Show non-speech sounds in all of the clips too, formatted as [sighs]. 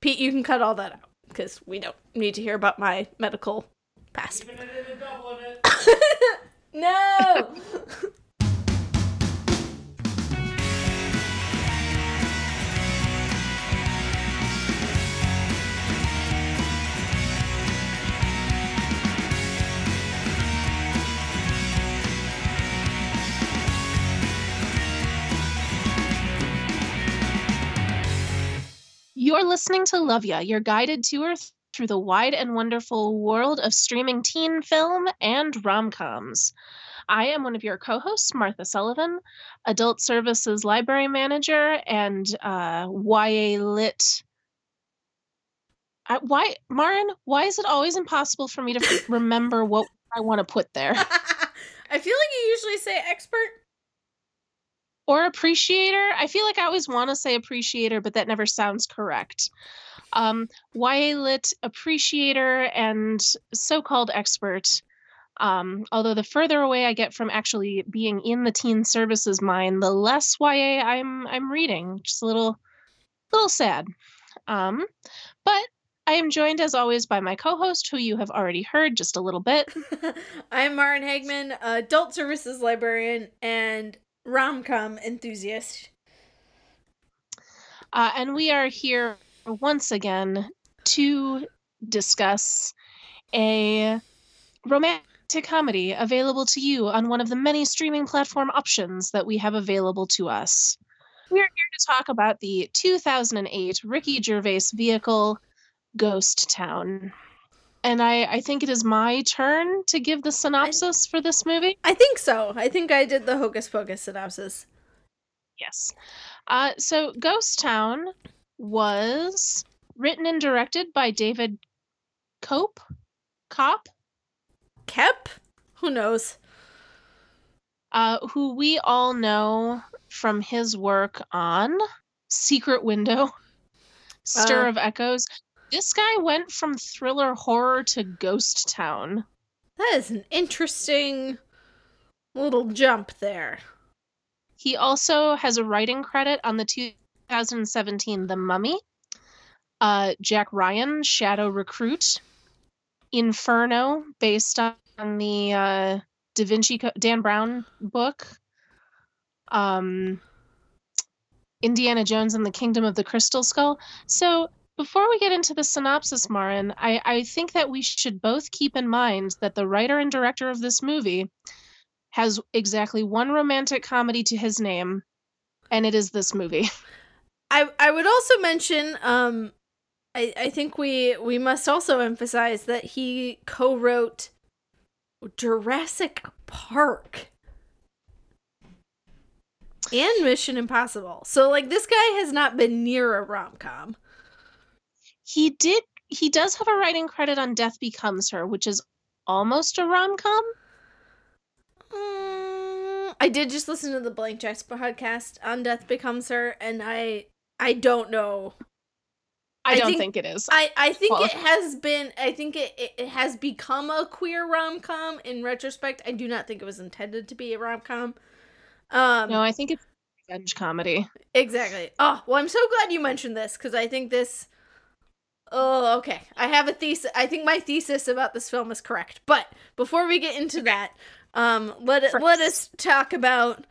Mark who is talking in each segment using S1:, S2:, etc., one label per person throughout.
S1: Pete, you can cut all that out because we don't need to hear about my medical past. [laughs] no. [laughs]
S2: You're listening to Love Ya, your guided tour through the wide and wonderful world of streaming teen film and rom coms. I am one of your co hosts, Martha Sullivan, Adult Services Library Manager and uh, YA Lit. I, why, Marin, why is it always impossible for me to remember what I want to put there? [laughs]
S1: I feel like you usually say expert.
S2: Or appreciator. I feel like I always want to say appreciator, but that never sounds correct. Um, YA lit appreciator and so-called expert. Um, although the further away I get from actually being in the teen services mind, the less YA I'm I'm reading. Just a little, little sad. Um, but I am joined as always by my co-host, who you have already heard just a little bit. [laughs]
S1: I'm Marin Hagman, adult services librarian and rom com enthusiast.
S2: Uh, and we are here once again to discuss a romantic comedy available to you on one of the many streaming platform options that we have available to us. We are here to talk about the 2008 Ricky Gervais vehicle, Ghost Town. And I, I think it is my turn to give the synopsis for this movie.
S1: I think so. I think I did the hocus pocus synopsis.
S2: Yes. Uh, so Ghost Town was written and directed by David Cope. Cop,
S1: Kep? Who knows?
S2: uh, who we all know from his work on Secret Window, Stir
S1: Uh.
S2: of Echoes. This guy went from thriller horror to Ghost Town.
S1: That is an interesting little jump there.
S2: He also has a writing credit on the 2017 The Mummy, uh, Jack Ryan, Shadow Recruit, Inferno, based on the uh, Da Vinci Co- Dan Brown book, um, Indiana Jones and the Kingdom of the Crystal Skull. So before we get into the synopsis, Marin, I, I think that we should both keep in mind that the writer and director of this movie has exactly one romantic comedy to his name, and it is this movie. [laughs]
S1: I I would also mention um I I think we we must also emphasize that he co-wrote Jurassic Park and Mission Impossible. So like this guy has not been near a rom-com.
S2: He did he does have a writing credit on Death Becomes Her, which is almost a rom-com.
S1: Mm, I did just listen to the Blank Checks podcast on Death Becomes Her and I I don't know
S2: I,
S1: I
S2: don't
S1: think-
S2: think, it is.
S1: I, I think
S2: Well-
S1: it has been I think it, it, it has become a queer rom com in retrospect. I do not think it was intended to be a rom com. Um
S2: no, I think it's revenge comedy.
S1: exactly. Oh, well I'm so glad you mentioned this because I think this Oh, okay. I have a thesis I think my thesis about this film is correct. But before we get into that, um let let us talk about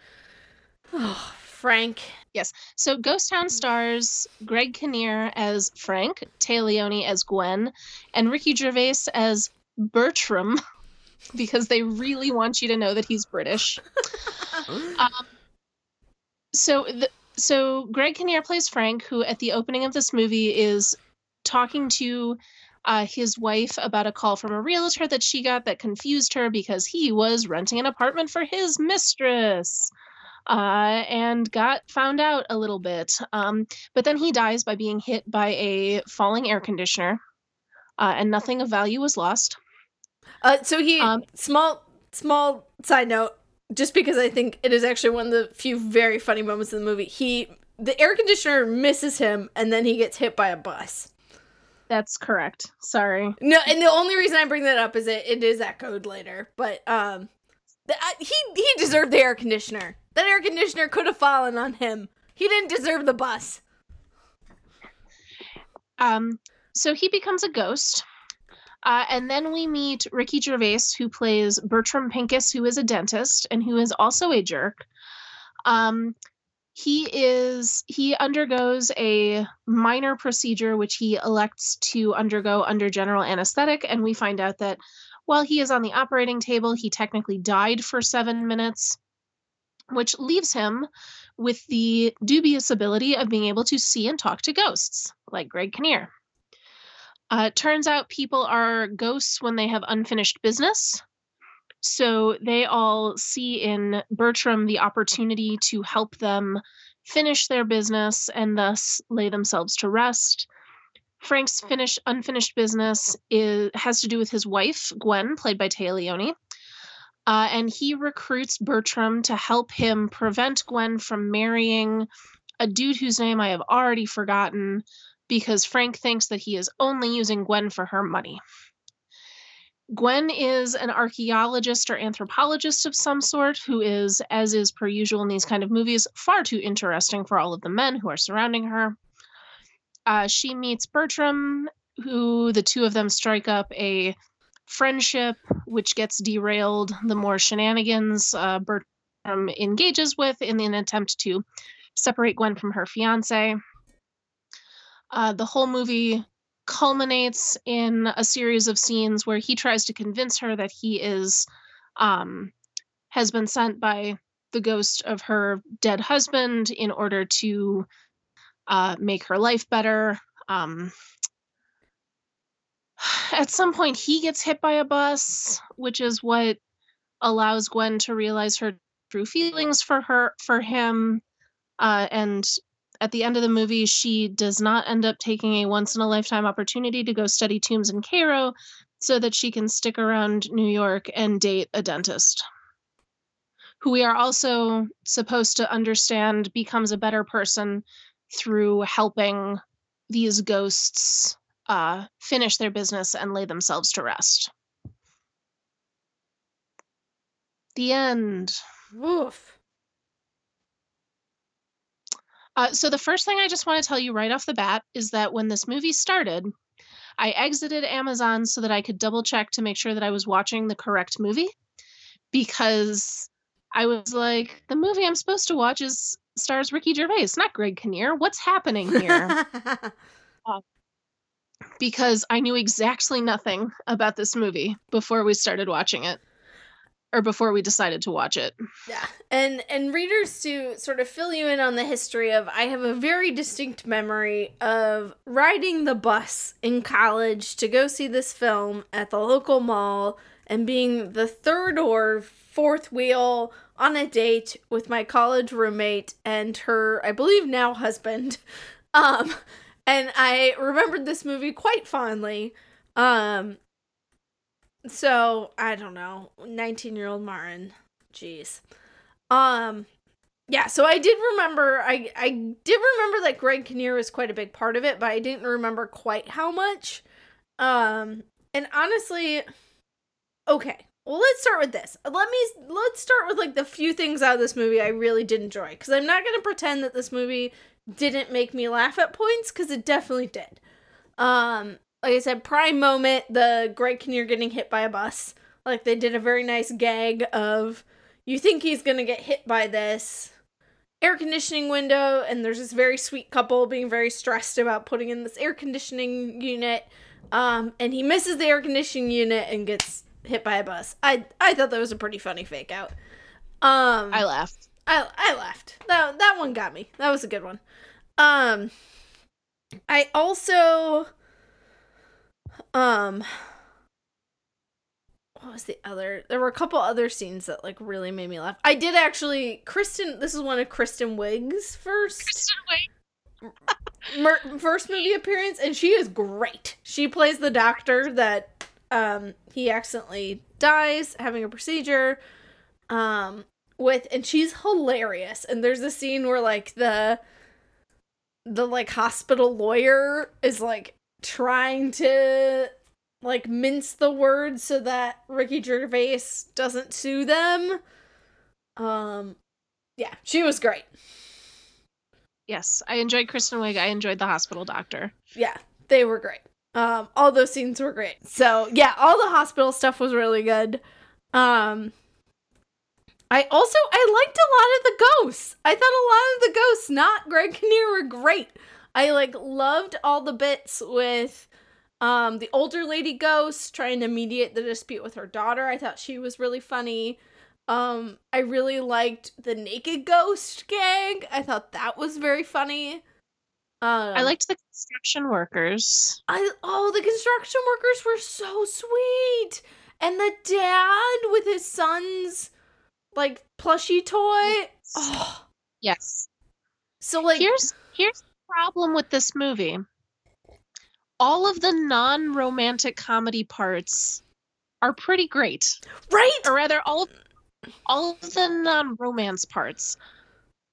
S1: oh, Frank. Yes.
S2: So Ghost Town stars Greg Kinnear as Frank, Téa Leoni as Gwen, and Ricky Gervais as Bertram, [laughs] because they really want you to know that he's British. [laughs] Um, so the, so Greg Kinnear plays Frank, who at the opening of this movie is talking to uh, his wife about a call from a realtor that she got that confused her because he was renting an apartment for his mistress. Uh, and got found out a little bit. Um, but then he dies by being hit by a falling air conditioner, uh, and nothing of value was lost.
S1: Uh, so he
S2: Um,
S1: small small side note, just because I think it is actually one of the few very funny moments in the movie. He the air conditioner misses him, and then he gets hit by a bus.
S2: That's correct. Sorry.
S1: No, and the only reason I bring that up is it, it is echoed later, but um, the, I, he he deserved the air conditioner. That air conditioner could have fallen on him. He didn't deserve the bus.
S2: Um, so he becomes a ghost. Uh, and then we meet Ricky Gervais, who plays Bertram Pincus, who is a dentist and who is also a jerk. Um, he is he undergoes a minor procedure which he elects to undergo under general anesthetic, and we find out that while he is on the operating table, he technically died for seven minutes, which leaves him with the dubious ability of being able to see and talk to ghosts, like Greg Kinnear. Uh, turns out people are ghosts when they have unfinished business. So they all see in Bertram the opportunity to help them finish their business and thus lay themselves to rest. Frank's finished unfinished business is has to do with his wife, Gwen, played by Téa Leoni. Uh, and he recruits Bertram to help him prevent Gwen from marrying a dude whose name I have already forgotten, because Frank thinks that he is only using Gwen for her money. Gwen is an archaeologist or anthropologist of some sort who is, as is per usual in these kind of movies, far too interesting for all of the men who are surrounding her. Uh, she meets Bertram, who the two of them strike up a friendship, which gets derailed the more shenanigans uh, Bertram engages with in an attempt to separate Gwen from her fiance. Uh, the whole movie culminates in a series of scenes where he tries to convince her that he is um, has been sent by the ghost of her dead husband in order to uh, make her life better. Um, [sighs] at some point, he gets hit by a bus, which is what allows Gwen to realize her true feelings for her for him, uh, and at the end of the movie, she does not end up taking a once in a lifetime opportunity to go study tombs in Cairo so that she can stick around New York and date a dentist who we are also supposed to understand becomes a better person through helping these ghosts uh, finish their business and lay themselves to rest. The end.
S1: Woof.
S2: Uh, so the first thing I just want to tell you right off the bat is that when this movie started, I exited Amazon so that I could double check to make sure that I was watching the correct movie because I was like, the movie I'm supposed to watch is stars Ricky Gervais, not Greg Kinnear. What's happening here? uh, [laughs] because I knew exactly nothing about this movie before we started watching it or before we decided to watch it.
S1: Yeah. And and readers to sort of fill you in on the history of I have a very distinct memory of riding the bus in college to go see this film at the local mall and being the third or fourth wheel on a date with my college roommate and her I believe now husband. [laughs] Um and I remembered this movie quite fondly. Um so I don't know, nineteen year old Marin. Jeez. Um yeah, so I did remember I I did remember that Greg Kinnear was quite a big part of it, but I didn't remember quite how much. Um and honestly okay. Well, let's start with this. Let me let's start with like the few things out of this movie I really did enjoy cuz I'm not going to pretend that this movie didn't make me laugh at points cuz it definitely did. Um like I said, prime moment, the Greg Kinnear getting hit by a bus. Like they did a very nice gag of you think he's gonna get hit by this air conditioning window, and there's this very sweet couple being very stressed about putting in this air conditioning unit. Um, and he misses the air conditioning unit and gets hit by a bus. I I thought that was a pretty funny fake out. Um
S2: I laughed.
S1: I I laughed. That that one got me. That was a good one. Um I also um what was the other there were a couple other scenes that like really made me laugh. I did actually kristen this is one of kristen wiig's first
S2: Kristen Wiig. [laughs]
S1: mer- first movie appearance and she is great. She plays the doctor that um he accidentally dies having a procedure um with and she's hilarious. And there's a scene where like the the like hospital lawyer is like trying to like mince the words so that Ricky Gervais doesn't sue them. Um yeah, she was great.
S2: Yes, I enjoyed Kristen Wiig. I enjoyed the hospital doctor.
S1: Yeah. They were great. Um, all those scenes were great. So yeah, all the hospital stuff was really good. Um, I also I liked a lot of the ghosts. I thought a lot of the ghosts, not Greg Kinnear, were great. I like loved all the bits with um the older lady ghost trying to mediate the dispute with her daughter. I thought she was really funny. Um, I really liked the naked ghost gag. I thought that was very funny. Um,
S2: I liked the construction workers.
S1: I oh the construction workers were so sweet, and the dad with his son's like plushy toy. Oh,
S2: Yes.
S1: so like
S2: Here's here's problem with this movie. All of the non-romantic comedy parts are pretty great.
S1: right.
S2: Or rather all of, all of the non-romance parts.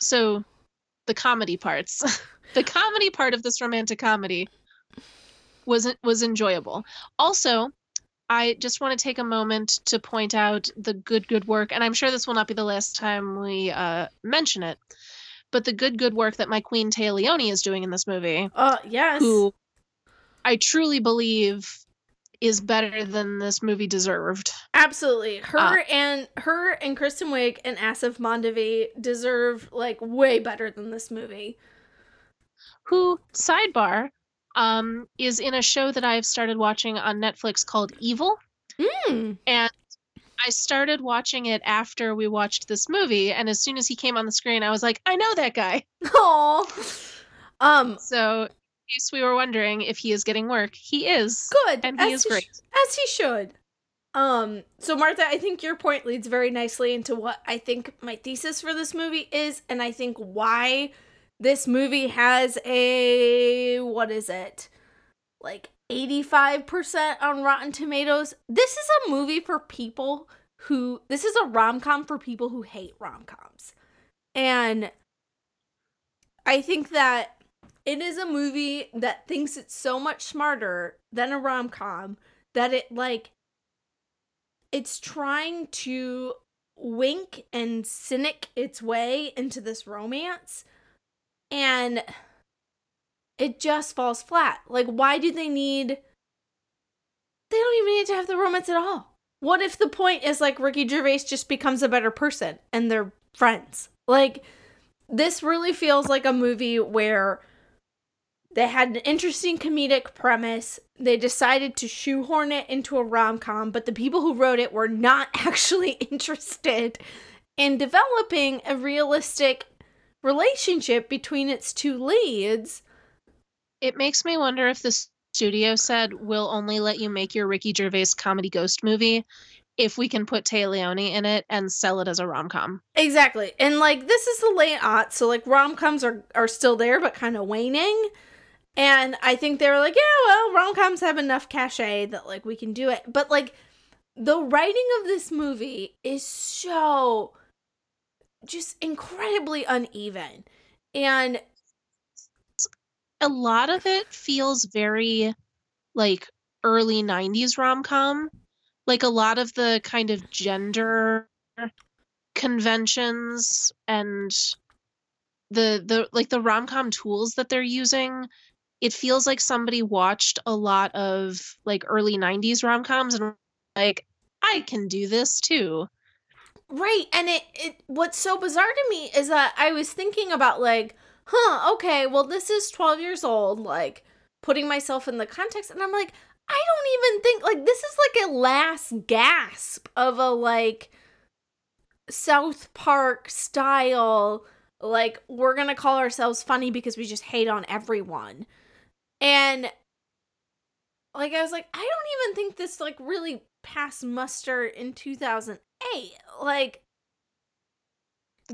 S2: So the comedy parts. [laughs] the comedy part of this romantic comedy was was enjoyable. Also, I just want to take a moment to point out the good good work and I'm sure this will not be the last time we uh mention it. But the good good work that my queen Leoni is doing in this movie,
S1: Uh yes.
S2: who I truly believe is better than this movie deserved.
S1: Absolutely. Her
S2: Uh,
S1: and her and Kristen Wiig and Aasif Mandvi deserve like way better than this movie.
S2: who sidebar um is in a show that I've started watching on Netflix called Evil
S1: Mm.
S2: and I started watching it after we watched this movie and as soon as he came on the screen I was like I know that guy. [laughs]
S1: Oh. Um
S2: So in case we were wondering if he is getting work, he is.
S1: good.
S2: And he
S1: as
S2: is
S1: sh-
S2: great.
S1: as he should. Um so Martha, I think your point leads very nicely into what I think my thesis for this movie is and I think why this movie has a what is it? Like 85% on Rotten Tomatoes. This is a movie for people who this is a rom-com for people who hate rom-coms. And I think that it is a movie that thinks it's so much smarter than a rom-com that it like it's trying to wink and cynic its way into this romance and it just falls flat. Like why do they need they don't even need to have the romance at all. What if the point is like Ricky Gervais just becomes a better person and they're friends? Like this really feels like a movie where they had an interesting comedic premise. They decided to shoehorn it into a rom com, but the people who wrote it were not [laughs] actually interested in developing a realistic relationship between its two leads.
S2: It makes me wonder if the studio said we'll only let you make your Ricky Gervais comedy ghost movie if we can put Téa Leoni in it and sell it as a rom com.
S1: Exactly. And like this is the late aughts, so like rom coms are, are still there but kind of waning. And I think they were like, yeah, well, rom coms have enough cachet that like we can do it. But like the writing of this movie is so just incredibly uneven. And
S2: A lot of it feels very like early 90s rom com. Like a lot of the kind of gender conventions and the the like the rom-com tools that they're using it feels like somebody watched a lot of like early 90s rom-coms and like I can do this too.
S1: Right, and it it what's so bizarre to me is that I was thinking about like, huh, okay, well this is 12 years old, like putting myself in the context and I'm like, I don't even think like this is like a last gasp of a like South Park style like we're going to call ourselves funny because we just hate on everyone. And like I was like, I don't even think this like really passed muster in 2008. Like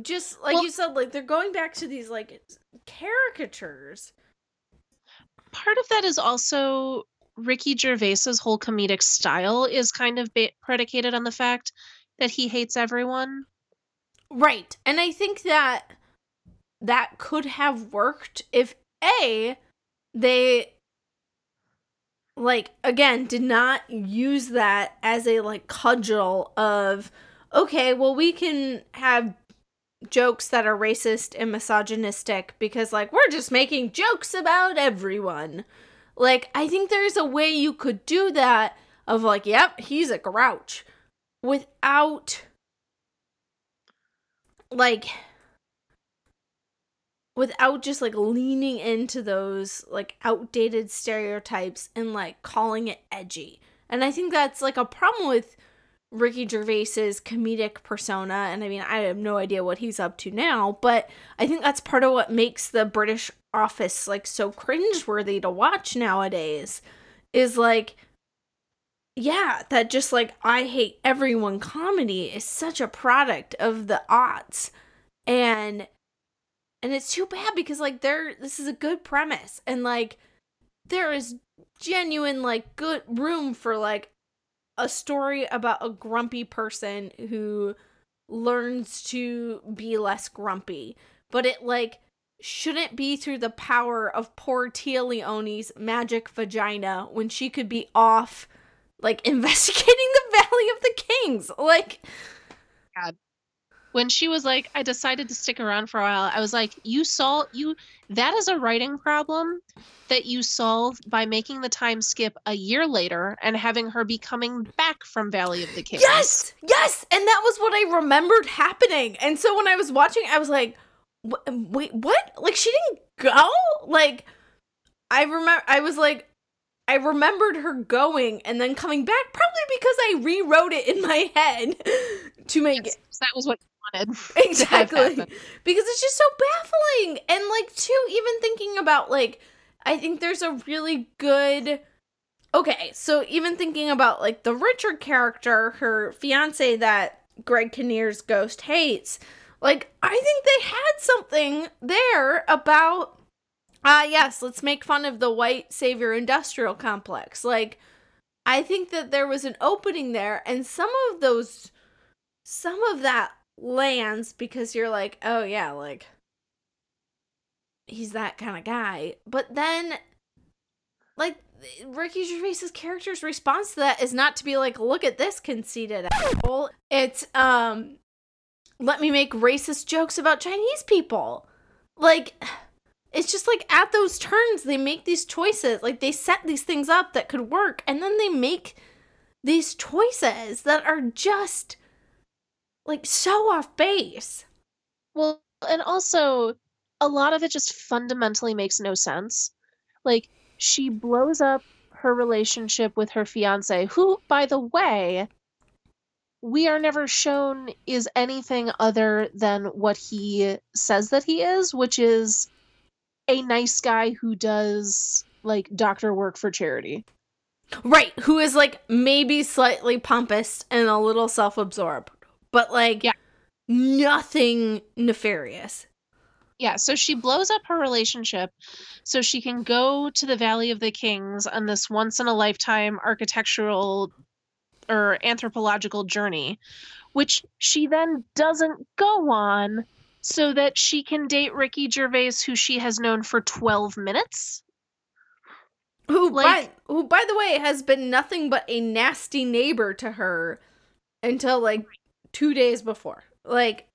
S1: just like
S2: Well-
S1: you said like they're going back to these like caricatures.
S2: Part of that is also Ricky Gervais's whole comedic style is kind of ba- predicated on the fact that he hates everyone.
S1: Right. And I think that that could have worked if A, they like again did not use that as a like cudgel of okay, well we can have jokes that are racist and misogynistic because like we're just making jokes about everyone. Like, I think there's a way you could do that of like, yep, he's a grouch without like without just like leaning into those like outdated stereotypes and like calling it edgy. And I think that's like a problem with Ricky Gervais's comedic persona. And I mean, I have no idea what he's up to now, but I think that's part of what makes the British office like so cringeworthy to watch nowadays. Is like, yeah, that just like I hate everyone comedy is such a product of the aughts. And and it's too bad because like there this is a good premise and like there is genuine like good room for like a story about a grumpy person who learns to be less grumpy. But it like shouldn't be through the power of poor Téa Leoni's magic vagina when she could be off like [laughs] investigating the Valley of the Kings. Like
S2: God when she was like, I decided to stick around for a while, I was like, you saw you that is a writing problem that you solved by making the time skip a year later and having her be coming back from Valley of the Kings.
S1: Yes, yes, and that was what I remembered happening. And so when I was watching, I was like, wait, what? Like she didn't go? Like I remember, I was like, I remembered her going and then coming back, probably because I rewrote it in my [laughs] head to make yes, it.
S2: That was what wanted. [laughs] [laughs]
S1: Exactly. Because it's just so baffling. And like too, even thinking about like I think there's a really good Okay, so even thinking about like the Richard character, her fiance that Greg Kinnear's ghost hates, like I think they had something there about ah uh, yes, let's make fun of the white savior industrial complex. Like I think that there was an opening there and some of those some of that lands because you're like, oh yeah, like he's that kind of guy. But then like Ricky Gervais's character's response to that is not to be like, look at this conceited asshole. It's um let me make racist jokes about Chinese people. Like it's just like at those turns they make these choices. Like they set these things up that could work and then they make these choices that are just like so off base.
S2: Well, and also a lot of it just fundamentally makes no sense. Like she blows up her relationship with her fiance, who by the way, we are never shown is anything other than what he says that he is, which is a nice guy who does like doctor work for charity.
S1: Right, who is like maybe slightly pompous and a little self-absorbed but like yeah. nothing nefarious.
S2: Yeah, so she blows up her relationship so she can go to the Valley of the Kings on this once in a lifetime architectural or anthropological journey, which she then doesn't go on so that she can date Ricky Gervais, who she has known for 12 minutes.
S1: Who, like, by, who, by the way, has been nothing but a nasty neighbor to her until like two days before. Like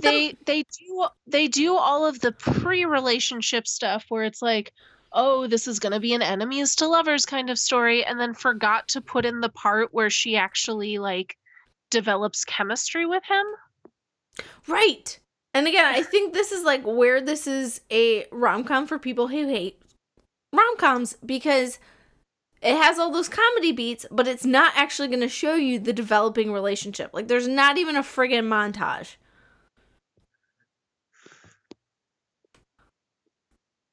S2: they they do they do all of the pre-relationship stuff where it's like oh this is to be an enemies to lovers kind of story and then forgot to put in the part where she actually like develops chemistry with him
S1: right and again i think this is like where this is a rom-com for people who hate rom-coms because it has all those comedy beats, but it's not actually going to show you the developing relationship. Like, there's not even a friggin' montage.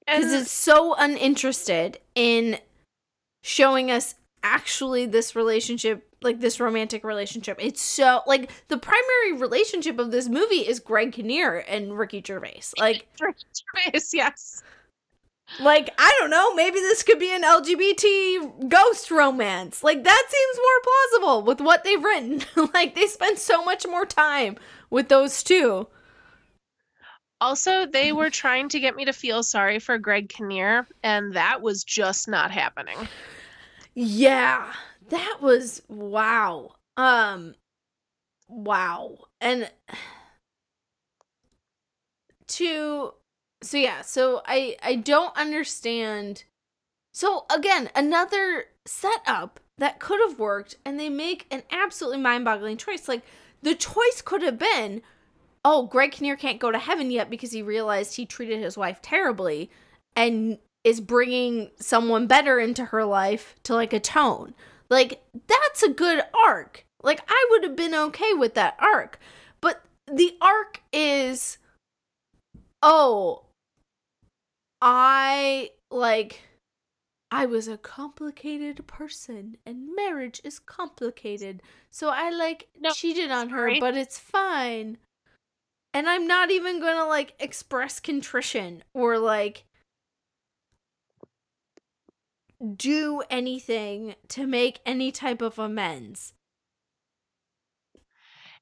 S1: Because it's so uninterested in showing us actually this relationship, like this romantic relationship. It's so, like, the primary relationship of this movie is Greg Kinnear and Ricky Gervais. Like, [laughs]
S2: Ricky Gervais, yes.
S1: Like, I don't know, maybe this could be an LGBT ghost romance. Like, that seems more plausible with what they've written. [laughs] like, they spend so much more time with those two.
S2: Also, they were trying to get me to feel sorry for Greg Kinnear, and that was just not happening.
S1: Yeah, that was wow. Um, wow. And [sighs] to so yeah, so I I don't understand So again, another setup that could have worked, and they make an absolutely mind-boggling choice. Like the choice could have been, oh, Greg Kinnear can't go to heaven yet because he realized he treated his wife terribly, and is bringing someone better into her life to like atone. Like that's a good arc. Like I would have been okay with that arc. But the arc is oh I like I was a complicated person and marriage is complicated. So I like
S2: No,
S1: cheated on her, but it's fine. And I'm not even going to like express contrition or like do anything to make any type of amends.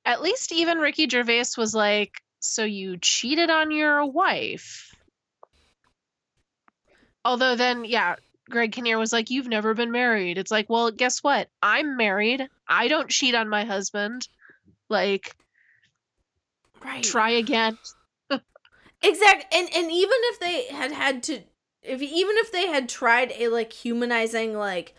S2: At least even Ricky Gervais was like, "So you cheated on your wife." Although then, yeah, Greg Kinnear was like, "You've never been married." It's like, well, guess what? I'm married. I don't cheat on my husband. Like,
S1: Right.
S2: try again. [laughs]
S1: Exactly. And and even if they had had to if even if they had tried a like humanizing like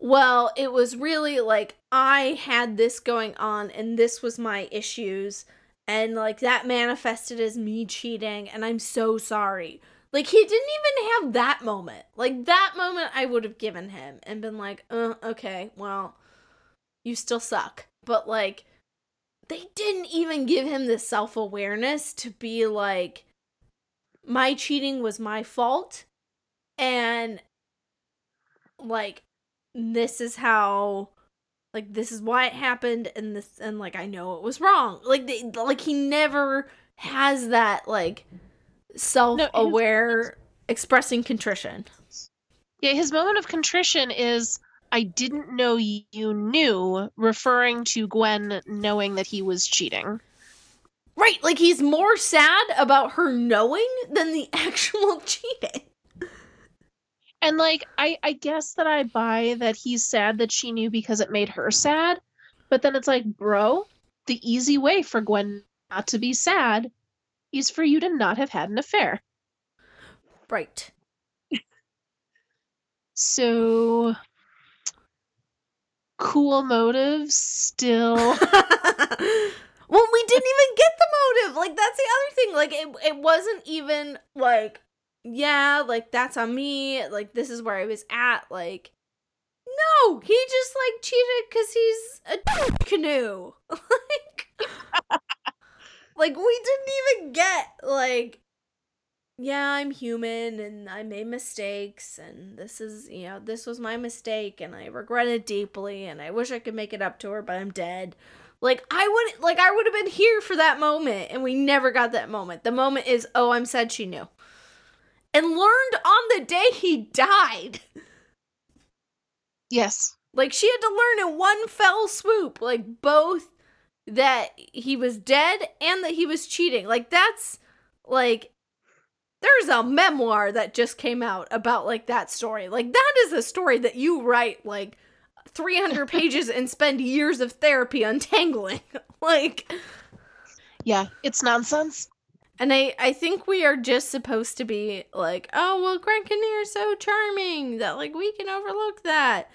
S1: well, it was really like I had this going on and this was my issues and like that manifested as me cheating and I'm so sorry. Like he didn't even have that moment. Like that moment I would have given him and been like, "Uh, okay, well, you still suck." But like they didn't even give him the self-awareness to be like my cheating was my fault and like this is how like this is why it happened and this and like I know it was wrong. Like they, like he never has that like self-aware expressing contrition.
S2: Yeah, his moment of contrition is I didn't know you knew, referring to Gwen knowing that he was cheating.
S1: Right, like he's more sad about her knowing than the [laughs] actual cheating.
S2: And like I I guess that I buy that he's sad that she knew because it made her sad, but then it's like, bro, the easy way for Gwen not to be sad is for you to not have had an affair.
S1: Right.
S2: So cool motives still. [laughs]
S1: well, we didn't even get the motive. Like that's the other thing. Like it it wasn't even like yeah, like that's on me. Like this is where I was at. Like no, he just like cheated cuz he's a canoe. [laughs] like Like we didn't even get like yeah, I'm human and I made mistakes and this is, you know, this was my mistake and I regret it deeply and I wish I could make it up to her, but I'm dead. Like I would like I would have been here for that moment and we never got that moment. The moment is, "Oh, I'm sad she knew." And learned on the day he died.
S2: yes.
S1: Like she had to learn in one fell swoop, like both that he was dead and that he was cheating. Like that's like there's a memoir that just came out about like that story. Like that is a story that you write like 300 [laughs] pages and spend years of therapy untangling. [laughs] like
S2: Yeah, it's nonsense.
S1: and I I think we are just supposed to be like, oh well, Greg Kinnear is so charming that like we can overlook that.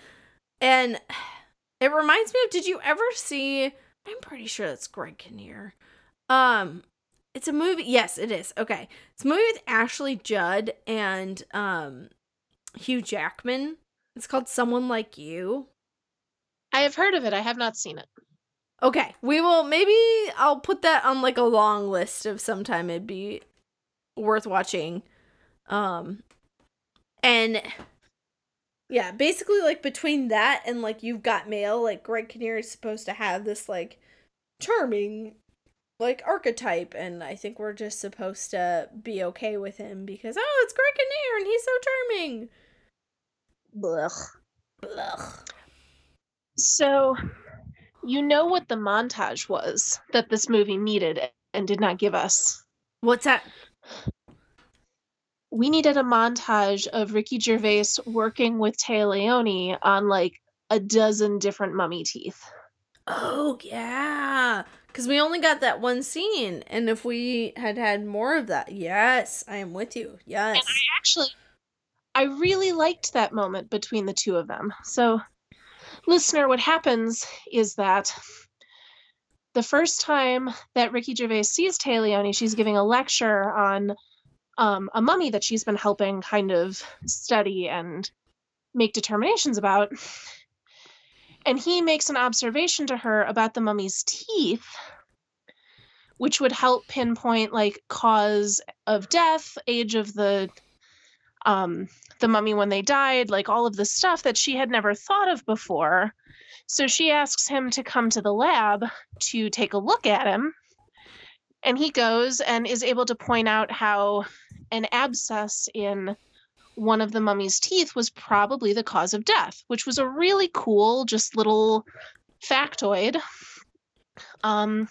S1: And [sighs] it reminds me of did you ever see I'm pretty sure that's Greg Kinnear. Um it's a movie yes, it is. Okay. It's a movie with Ashley Judd and um Hugh Jackman. It's called Someone Like You.
S2: I have heard of it. I have not seen it.
S1: Okay, we will maybe I'll put that on like a long list of sometime it'd be worth watching. Um and yeah, basically like between that and like you've got mail, like Greg Kinnear is supposed to have this like charming like archetype and I think we're just supposed to be okay with him because oh, it's Greg Kinnear and he's so charming.
S2: Blech.
S1: Blah.
S2: So, you know what the montage was that this movie needed and did not give us?
S1: What's that?
S2: We needed a montage of Ricky Gervais working with Téa Leoni on like a dozen different mummy teeth.
S1: Oh yeah, because we only got that one scene, and if we had had more of that, yes, I am with you. Yes,
S2: And I actually I really liked that moment between the two of them. So, listener, what happens is that the first time that Ricky Gervais sees Leoni, she's giving a lecture on um, a mummy that she's been helping kind of study and make determinations about. And he makes an observation to her about the mummy's teeth, which would help pinpoint like cause of death, age of the um the mummy when they died, like all of the stuff that she had never thought of before. So she asks him to come to the lab to take a look at him. And he goes and is able to point out how an abscess in one of the mummy's teeth was probably the cause of death, which was a really cool, just little factoid. Um,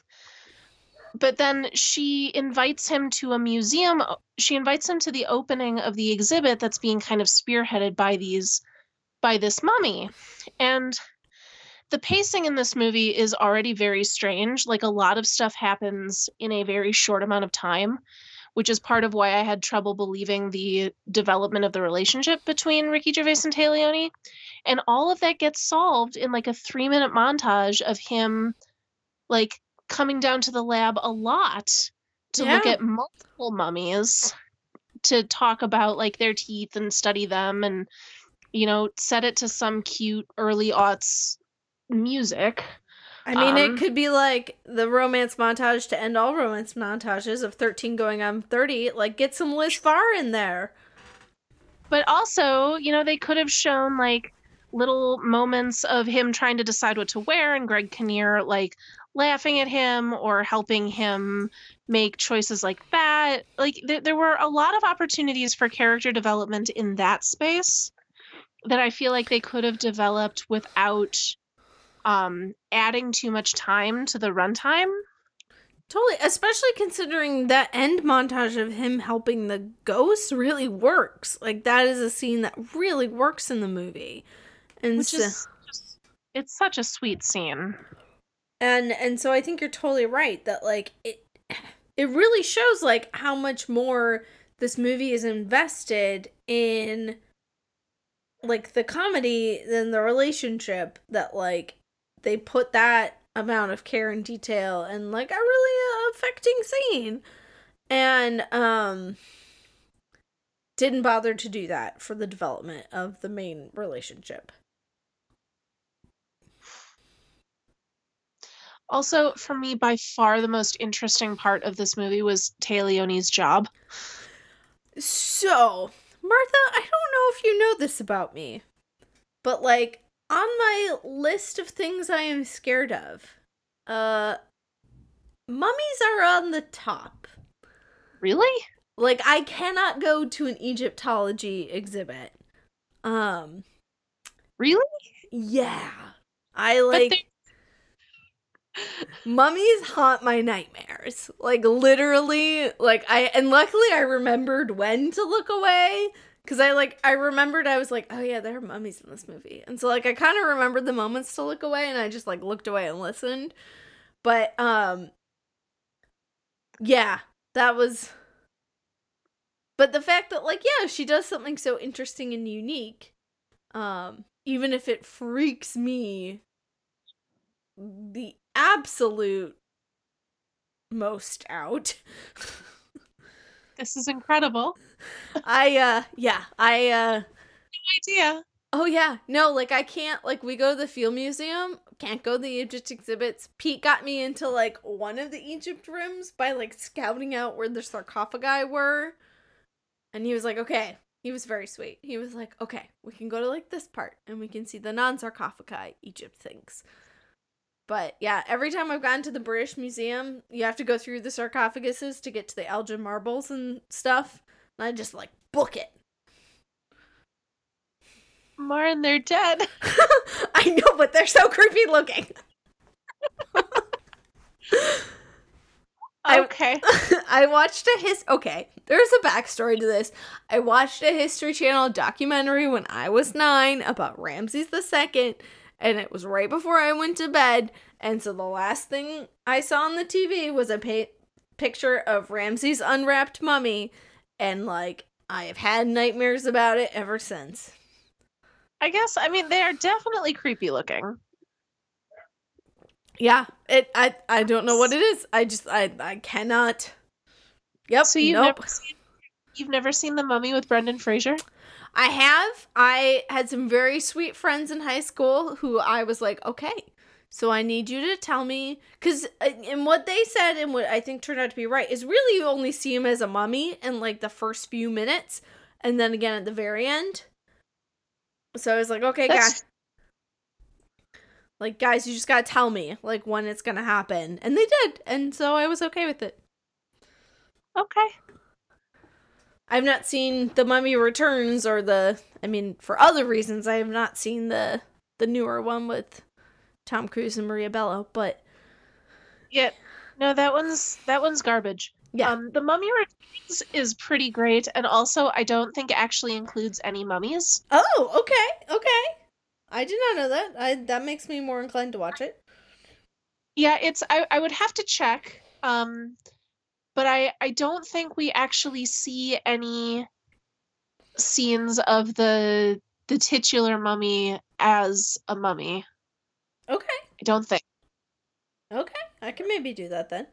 S2: but then she invites him to a museum. She invites him to the opening of the exhibit that's being kind of spearheaded by these by this mummy. And the pacing in this movie is already very strange. Like a lot of stuff happens in a very short amount of time which is part of why I had trouble believing the development of the relationship between Ricky Gervais and Leoni. And all of that gets solved in like a three minute montage of him like coming down to the lab a lot to yeah. look at multiple mummies to talk about like their teeth and study them and you know set it to some cute early aughts music
S1: I mean, um, it could be like the romance montage to end all romance montages of 13 going on 30. Like, get some Liz Phair in there.
S2: But also, you know, they could have shown like little moments of him trying to decide what to wear and Greg Kinnear like laughing at him or helping him make choices like that. Like, th- there were a lot of opportunities for character development in that space that I feel like they could have developed without um, adding too much time to the runtime.
S1: Totally, especially considering that end montage of him helping the ghosts really works. Like that is a scene that really works in the movie, and
S2: Which so, is just, it's such a sweet scene.
S1: And and so I think you're totally right that like it it really shows like how much more this movie is invested in like the comedy than the relationship that like they put that amount of care and detail and like a really uh, affecting scene. And um didn't bother to do that for the development of the main relationship.
S2: Also for me by far the most interesting part of this movie was Leoni's job.
S1: So martha i don't know if you know this about me but like on my list of things I am scared of, uh, mummies are on the top.
S2: Really?
S1: Like I cannot go to an Egyptology exhibit. Um,
S2: really?
S1: Yeah. I like mummies haunt my nightmares. Like literally, like I and luckily I remembered when to look away Cause I like I remembered I was like, oh yeah, there are mummies in this movie. And so like I kind of remembered the moments to look away and I just like looked away and listened. But um yeah, that was But the fact that like yeah, she does something so interesting and unique um even if it freaks me the absolute most out. [laughs]
S2: this is incredible.
S1: I uh yeah, I uh
S2: no idea.
S1: Oh yeah. No, like I can't like we go to the field museum, can't go to the Egypt exhibits. Pete got me into like one of the Egypt rooms by like scouting out where the sarcophagi were. And he was like, "Okay." He was very sweet. He was like, "Okay, we can go to like this part and we can see the non-sarcophagi Egypt things." But yeah, every time I've gone to the British Museum, you have to go through the sarcophaguses to get to the Elgin marbles and stuff. And I just like book it.
S2: Marin, they're dead. [laughs]
S1: I know, but they're so creepy looking.
S2: okay.
S1: I, [laughs] I watched a his okay. There's a backstory to this. I watched a History Channel documentary when I was nine about Ramses the Second, and it was right before I went to bed. And so the last thing I saw on the TV was a pa- picture of Ramses' unwrapped mummy and like I have had nightmares about it ever since.
S2: I guess I mean they are definitely creepy looking.
S1: Yeah, it. I. I don't know what it is. I just. I. I cannot. Yep.
S2: So you've
S1: nope.
S2: never seen, you've never seen the Mummy with Brendan Fraser?
S1: I have. I had some very sweet friends in high school who I was like, okay, so I need you to tell me because uh, and what they said and what I think turned out to be right is really you only see him as a mummy in like the first few minutes, and then again at the very end. So I was like, okay,
S2: That's-
S1: guys. Like, guys, you just gotta tell me, like, when it's gonna happen. And they did. And so I was okay with it.
S2: Okay.
S1: I've not seen The Mummy Returns or the I mean, for other reasons, I have not seen the the newer one with Tom Cruise and Maria Bello, but
S2: Yeah. No, that one's that one's garbage.
S1: yeah.
S2: Um, the Mummy Returns is pretty great, and also I don't think it actually includes any mummies.
S1: oh, okay, okay. I did not know that. I that makes me more inclined to watch it.
S2: Yeah, it's I, I would have to check. Um, but I I don't think we actually see any scenes of the the titular mummy as a mummy.
S1: Okay.
S2: I don't think.
S1: Okay. I can maybe do that then.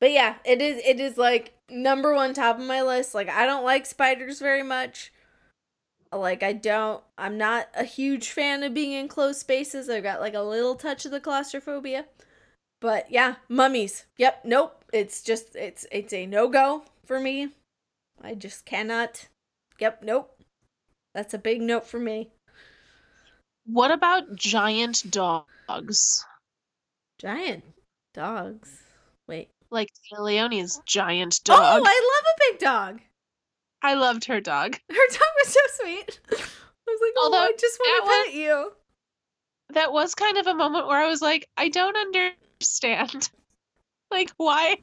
S1: But yeah, it is it is like number one top of my list. Like I don't like spiders very much. Like I don't I'm not a huge fan of being in closed spaces. I've got like a little touch of the claustrophobia. But yeah, mummies. Yep, nope. It's just it's it's a no-go for me. I just cannot. Yep, nope. That's a big note for me.
S2: What about giant dogs?
S1: Giant dogs. Wait.
S2: Like Leoni's giant dog.
S1: Oh, I love a big dog.
S2: I loved her dog. [laughs]
S1: Her dog was so sweet. [laughs] I was like, oh,
S2: Although,
S1: I just want to pet you.
S2: That was kind of a moment where I was like, I don't understand. [laughs] like why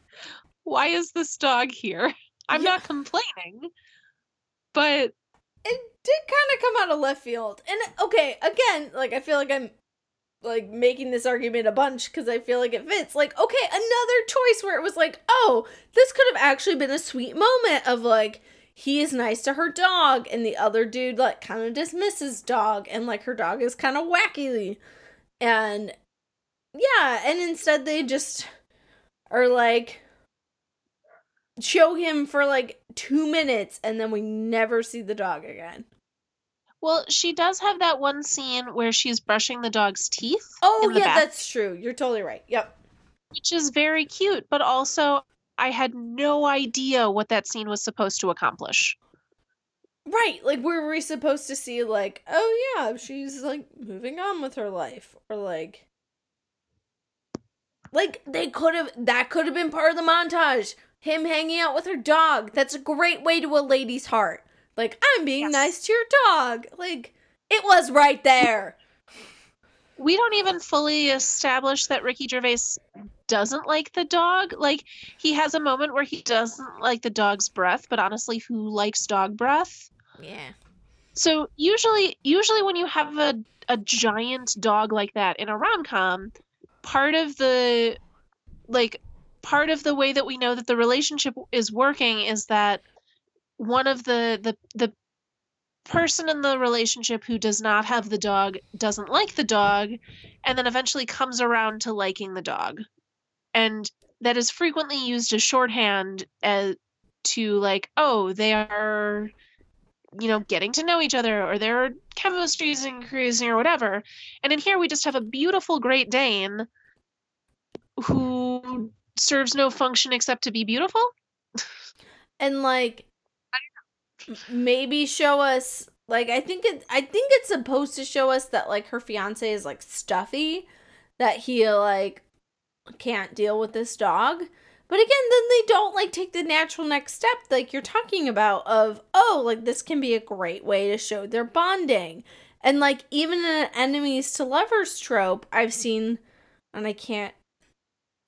S2: why is this dog here? I'm
S1: Yeah.
S2: not complaining. But
S1: It did kind of come out of left field. And okay, again, like I feel like I'm like making this argument a bunch because I feel like it fits. Like, okay, another choice where it was like, oh, this could have actually been a sweet moment of like he is nice to her dog and the other dude like kind of dismisses dog and like her dog is kind of wacky and yeah and instead they just are like show him for like two minutes and then we never see the dog again
S2: well, she does have that one scene where she's brushing the dog's teeth.
S1: oh yeah
S2: bath,
S1: that's true. You're totally right. Yep.
S2: Which is very cute, but also I had no idea what that scene was supposed to accomplish.
S1: right like were we supposed to see like oh yeah she's like moving on with her life or like like they could have that could have been part of the montage. Him hanging out with her dog. That's a great way to a lady's heart like i'm being
S2: Yes.
S1: nice to your dog like it was right there
S2: we don't even fully establish that Ricky Gervais doesn't like the dog. Like he has a moment where he doesn't like the dog's breath, but honestly, who likes dog breath?
S1: yeah
S2: So usually usually when you have a a giant dog like that in a rom-com, part of the like part of the way that we know that the relationship is working is that one of the the the person in the relationship who does not have the dog doesn't like the dog and then eventually comes around to liking the dog. And that is frequently used as shorthand as to like oh they are you know getting to know each other or their chemistry is increasing or whatever. And in here we just have a beautiful great dane who serves no function except to be beautiful.
S1: And like maybe show us like i think it i think it's supposed to show us that like her fiance is like stuffy that he like can't deal with this dog. But again then they don't like take the natural next step like you're talking about of oh like this can be a great way to show their bonding. And like even in an enemies to lovers trope i've seen and i can't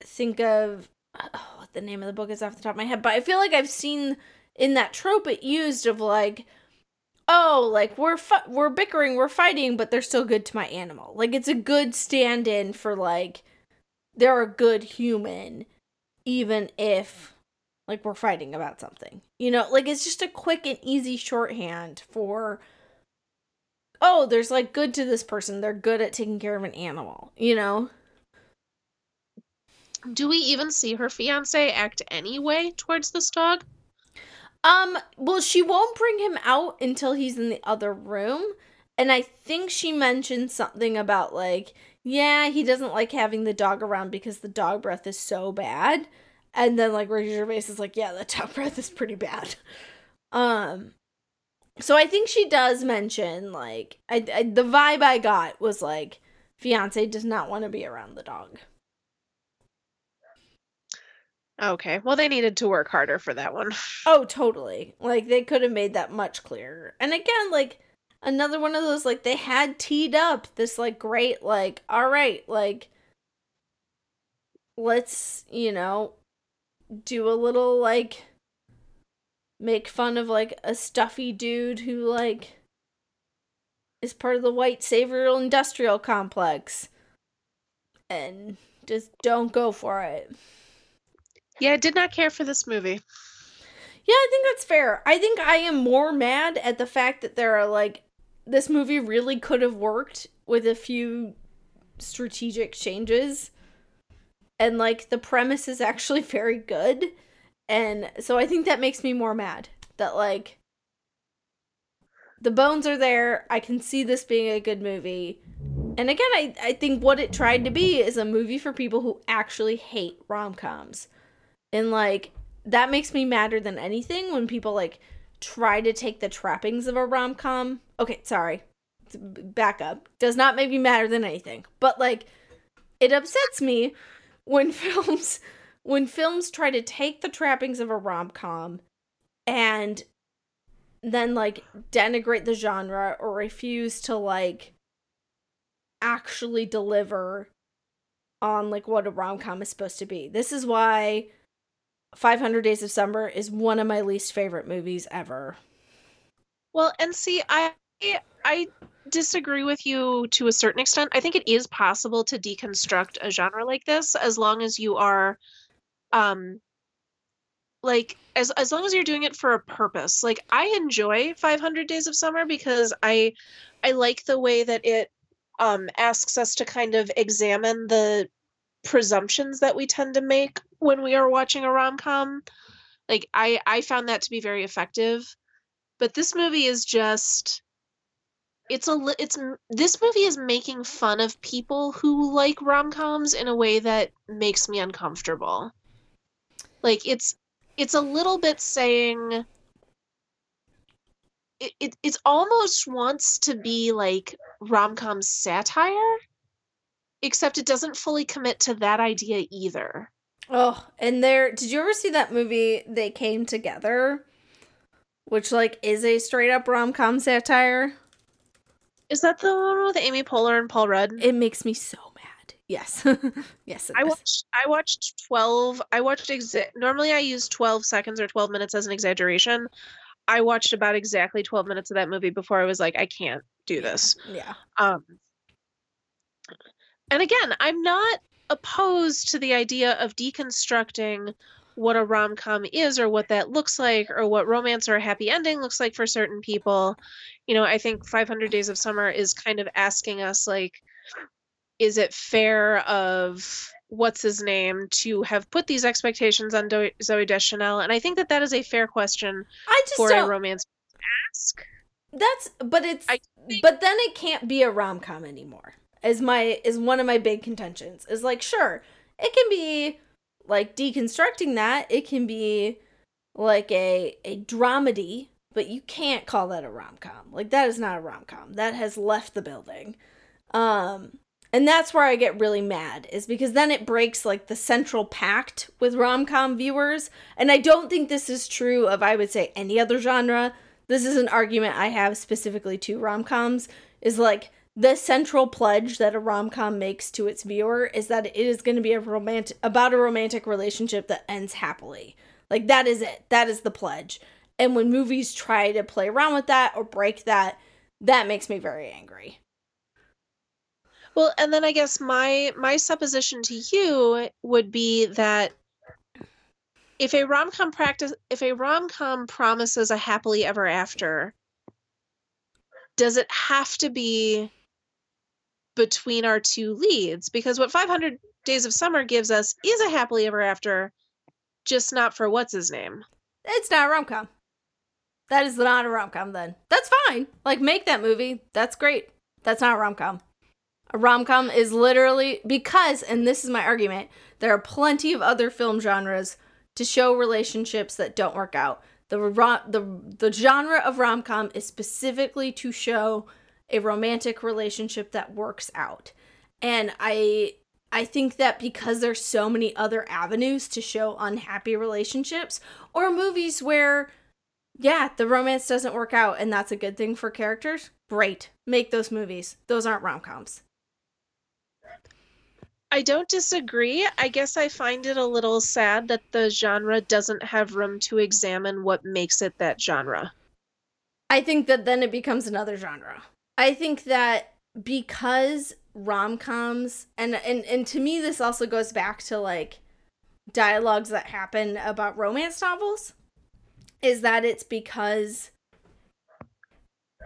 S1: think of oh, what the name of the book is off the top of my head but i feel like i've seen in that trope it used of like oh like we're fu- we're bickering we're fighting but they're still good to my animal like it's a good stand-in for like they're a good human even if like we're fighting about something. You know, like it's just a quick and easy shorthand for oh, there's like good to this person. They're good at taking care of an animal, you know?
S2: Do we even see her fiance act any way towards this dog?
S1: Um, well, she won't bring him out until he's in the other room. And I think she mentioned something about like, yeah, he doesn't like having the dog around because the dog breath is so bad. And then like Ricky Gervais is like, yeah, the [laughs] dog breath is pretty bad. Um, so I think she does mention like I, I the vibe I got was like fiance does not want to be around the dog.
S2: Okay. Well, they needed to work harder for that one. [laughs]
S1: Oh, totally. Like they could have made that much clearer. And again, like another one of those like they had teed up this like great like all right, like let's, you know, do a little like make fun of like a stuffy dude who like is part of the white savior industrial complex and just don't go for it.
S2: Yeah, I did not care for this movie.
S1: Yeah, I think that's fair. I think I am more mad at the fact that there are like this movie really could have worked with a few strategic changes. And like the premise is actually [laughs] very good and so I think that makes me more mad that like the bones are there. I can see this being a good movie. And again, I, I think what it tried to be is a movie for people who actually hate rom coms. And like that makes me madder than anything when people like try to take the trappings of a rom com. Okay, sorry. Back up. Does not make me madder than anything. But like it upsets me when [laughs] films when films try to take the trappings of a rom-com and then like denigrate the genre or refuse to like actually deliver on like what a rom-com is supposed to be. This is why 500 Days of Summer is one of my least favorite movies ever.
S2: Well, and see, I I disagree with you to a certain extent. I think it is possible to deconstruct a genre like this as long as you are um like as as long as you're doing it for a purpose like i enjoy 500 days of summer because i i like the way that it um asks us to kind of examine the presumptions that we tend to make when we are watching a rom-com. Like i i found that to be very effective. But this movie is just it's a it's this movie is making fun of people who like rom-coms in a way that makes me uncomfortable. Like it's it's a little bit saying it, it it almost wants to be like rom-com satire except it doesn't fully commit to that idea either
S1: oh and there did you ever see that movie they came together which like is a straight up rom-com satire
S2: is that the one with amy poehler and paul rudd
S1: it makes me so mad. Yes. [laughs] yes.
S2: I watched I watched 12 I watched exa- normally I use 12 seconds or 12 minutes as an exaggeration. I watched about exactly 12 minutes of that movie before I was like I can't do this.
S1: Yeah.
S2: Um And again, I'm not opposed to the idea of deconstructing what a rom-com is or what that looks like or what romance or a happy ending looks like for certain people. You know, I think 500 Days of Summer is kind of asking us like is it fair of what's his name to have put these expectations on Do- Zooey Deschanel? And I think that that is a fair question
S1: I just
S2: for
S1: don't...
S2: a romance ask.
S1: That's but it's think... but then it can't be a rom com anymore. Is my is one of my big contentions. Is like sure it can be like deconstructing that. It can be like a a dramedy, but you can't call that a rom com. Like that is not a rom com. That has left the building. Um and that's where I get really mad, is because then it breaks like the central pact with rom com viewers. And I don't think this is true of, I would say, any other genre. This is an argument I have specifically to rom coms, is like the central pledge that a rom com makes to its viewer is that it is going to be a romantic about a romantic relationship that ends happily. Like that is it. That is the pledge. And when movies try to play around with that or break that, that makes me very angry.
S2: Well, and then I guess my my supposition to you would be that if a rom-com practice if a rom-com promises a happily ever after does it have to be between our two leads because what 500 days of summer gives us is a happily ever after just not for what's his name
S1: It's not a rom com. That is not a rom com. Then that's fine. Like make that movie. That's great. That's not a rom com. A rom com is literally because, and this is my argument. There are plenty of other film genres to show relationships that don't work out. The ro- the the genre of rom com is specifically to show a romantic relationship that works out. And I I think that because there's so many other avenues to show unhappy relationships or movies where yeah, the romance doesn't work out and that's a good thing for characters, great. Make those movies. Those aren't rom-coms.
S2: I don't disagree. I guess I find it a little sad that the genre doesn't have room to examine what makes it that genre.
S1: I think that then it becomes another genre. I think that because rom-coms and and and to me this also goes back to like dialogues that happen about romance novels is that it's because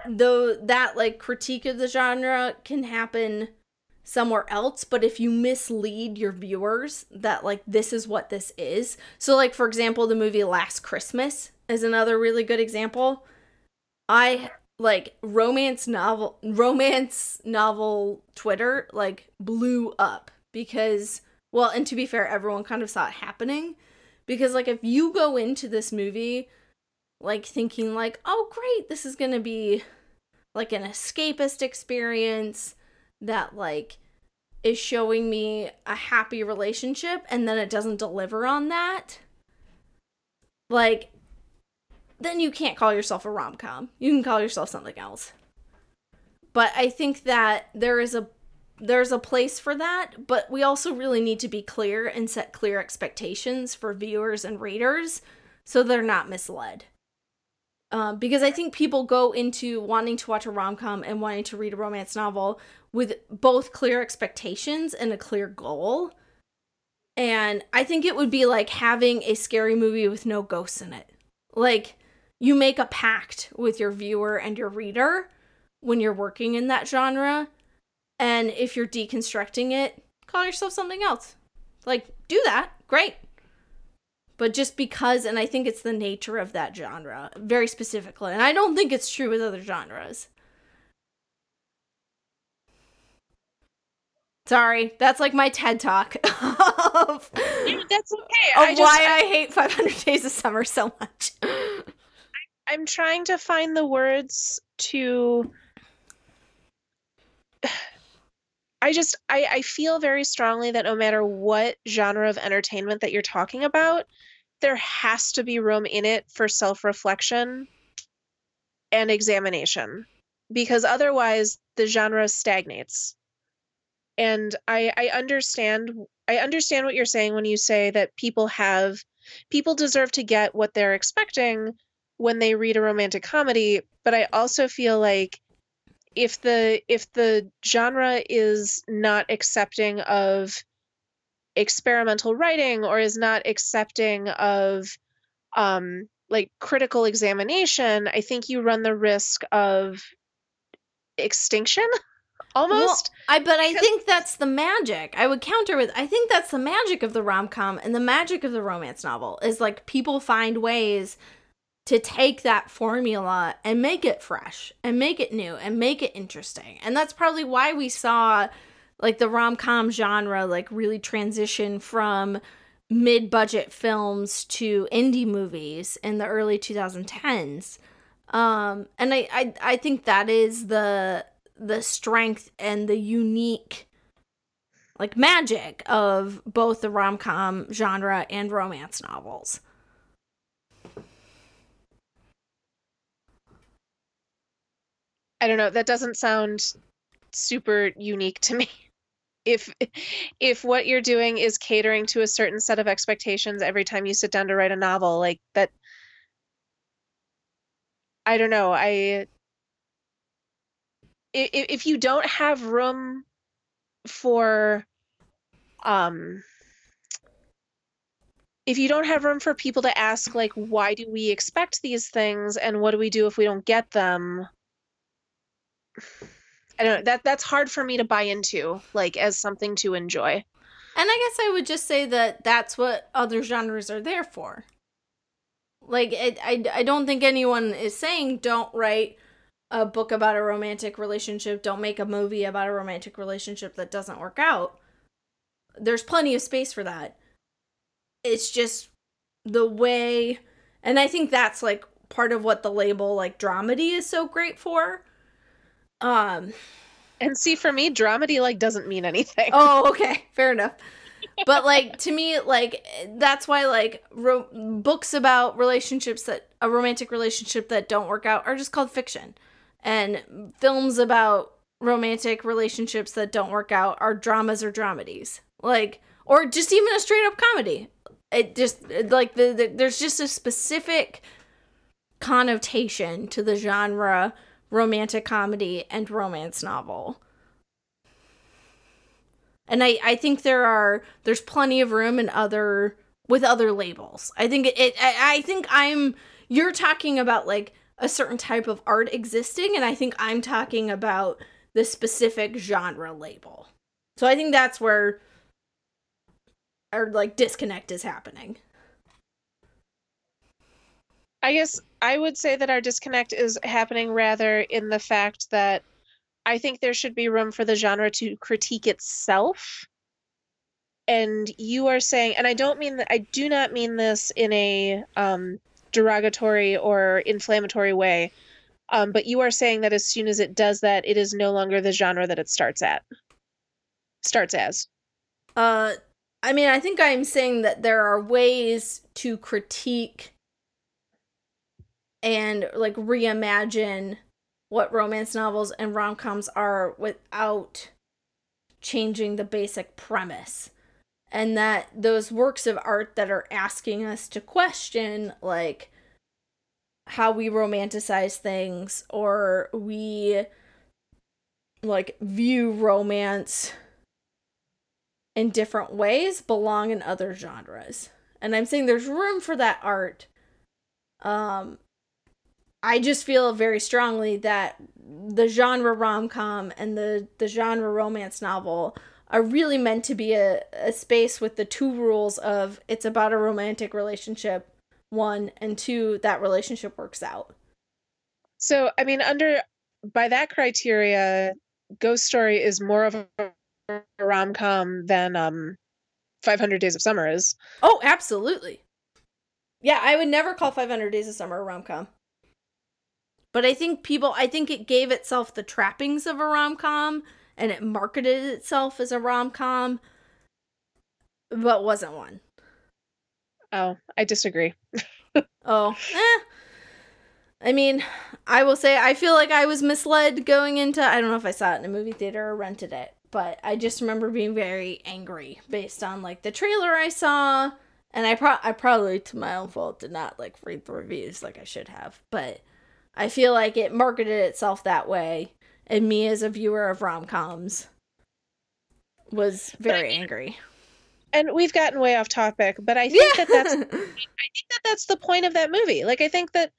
S1: though that like critique of the genre can happen somewhere else but if you mislead your viewers that like this is what this is. So like for example the movie last christmas is another really good example. I like romance novel romance novel twitter like blew up because well and to be fair everyone kind of saw it happening because like if you go into this movie like thinking like oh great this is gonna be like an escapist experience that like is showing me a happy relationship and then it doesn't deliver on that like then you can't call yourself a rom-com you can call yourself something else but i think that there is a there's a place for that but we also really need to be clear and set clear expectations for viewers and readers so they're not misled um, because I think people go into wanting to watch a rom com and wanting to read a romance novel with both clear expectations and a clear goal. And I think it would be like having a scary movie with no ghosts in it. Like, you make a pact with your viewer and your reader when you're working in that genre. And if you're deconstructing it, call yourself something else. Like, do that. Great but just because and i think it's the nature of that genre very specifically and i don't think it's true with other genres sorry that's like my ted talk [laughs] of,
S2: that's okay
S1: of I just, why I, I hate 500 days of summer so much [laughs]
S2: i'm trying to find the words to [sighs] I just I, I feel very strongly that no matter what genre of entertainment that you're talking about, there has to be room in it for self reflection and examination because otherwise the genre stagnates. And I, I understand I understand what you're saying when you say that people have people deserve to get what they're expecting when they read a romantic comedy, but I also feel like if the if the genre is not accepting of experimental writing or is not accepting of um like critical examination i think you run the risk of extinction [laughs] almost.
S1: Well, i but i think that's the magic. I would counter with i think that's the magic of the rom-com and the magic of the romance novel is like people find ways to take that formula and make it fresh and make it new and make it interesting. And that's probably why we saw like the rom-com genre like really transition from mid-budget films to indie movies in the early 2010s um and I, I i think that is the the strength and the unique like magic of both the rom-com genre and romance novels
S2: i don't know that doesn't sound super unique to me. [laughs] If if what you're doing is catering to a certain set of expectations every time you sit down to write a novel like that i don't know i if, if you don't have room for um if you don't have room for people to ask like why do we expect these things and what do we do if we don't get them i don't know that that's hard for me to buy into like as something to enjoy.
S1: And i guess i would just say that that's what other genres are there for. Like it, I, I don't think anyone is saying don't write a book about a romantic relationship don't make a movie about a romantic relationship that doesn't work out. There's plenty of space for that. It's just the way and i think that's like part of what the label like dramedy is so great for um
S2: and see for me dramedy like doesn't mean anything. [laughs]
S1: Oh okay. Fair enough. But like to me like that's why like ro- books about relationships that a romantic relationship that don't work out are just called fiction. And films about romantic relationships that don't work out are dramas or dramedies. Like or just even a straight up comedy. It just like the, the there's just a specific connotation to the genre romantic comedy and romance novel. And i i think there are there's plenty of room in other with other labels. I think it, it I, I think i'm you're talking about like a certain type of art existing and i think i'm talking about the specific genre label. So i think that's where our like disconnect is happening.
S2: I guess I would say that our disconnect is happening rather in the fact that I think there should be room for the genre to critique itself. And you are saying, and I don't mean that, I do not mean this in a um, derogatory or inflammatory way, um, but you are saying that as soon as it does that, it is no longer the genre that it starts at. Starts as.
S1: Uh, I mean, I think I'm saying that there are ways to critique and like reimagine what romance novels and rom-coms are without changing the basic premise. And that those works of art that are asking us to question like how we romanticize things or we like view romance in different ways belong in other genres. And I'm saying there's room for that art. Um I just feel very strongly that the genre rom-com and the the genre romance novel are really meant to be a, a space with the two rules of it's about a romantic relationship one and two that relationship works out
S2: so i mean under by that criteria ghost story is more of a rom com than um 500 Days of Summer is.
S1: Oh, absolutely. Yeah, I would never call 500 Days of Summer a rom com. But I think people, I think it gave itself the trappings of a rom com and it marketed itself as a rom com, but wasn't one.
S2: Oh, I disagree. [laughs]
S1: oh, eh. I mean, I will say I feel like I was misled going into. I don't know if I saw it in a movie theater or rented it, but I just remember being very angry based on like the trailer I saw, and I pro I probably to my own fault did not like read the reviews like I should have, but I feel like it marketed itself that way, and me as a viewer of rom coms was very angry.
S2: And we've gotten way off topic, but I think yeah. that that's [laughs] I think that that's the point of that movie. Like I think that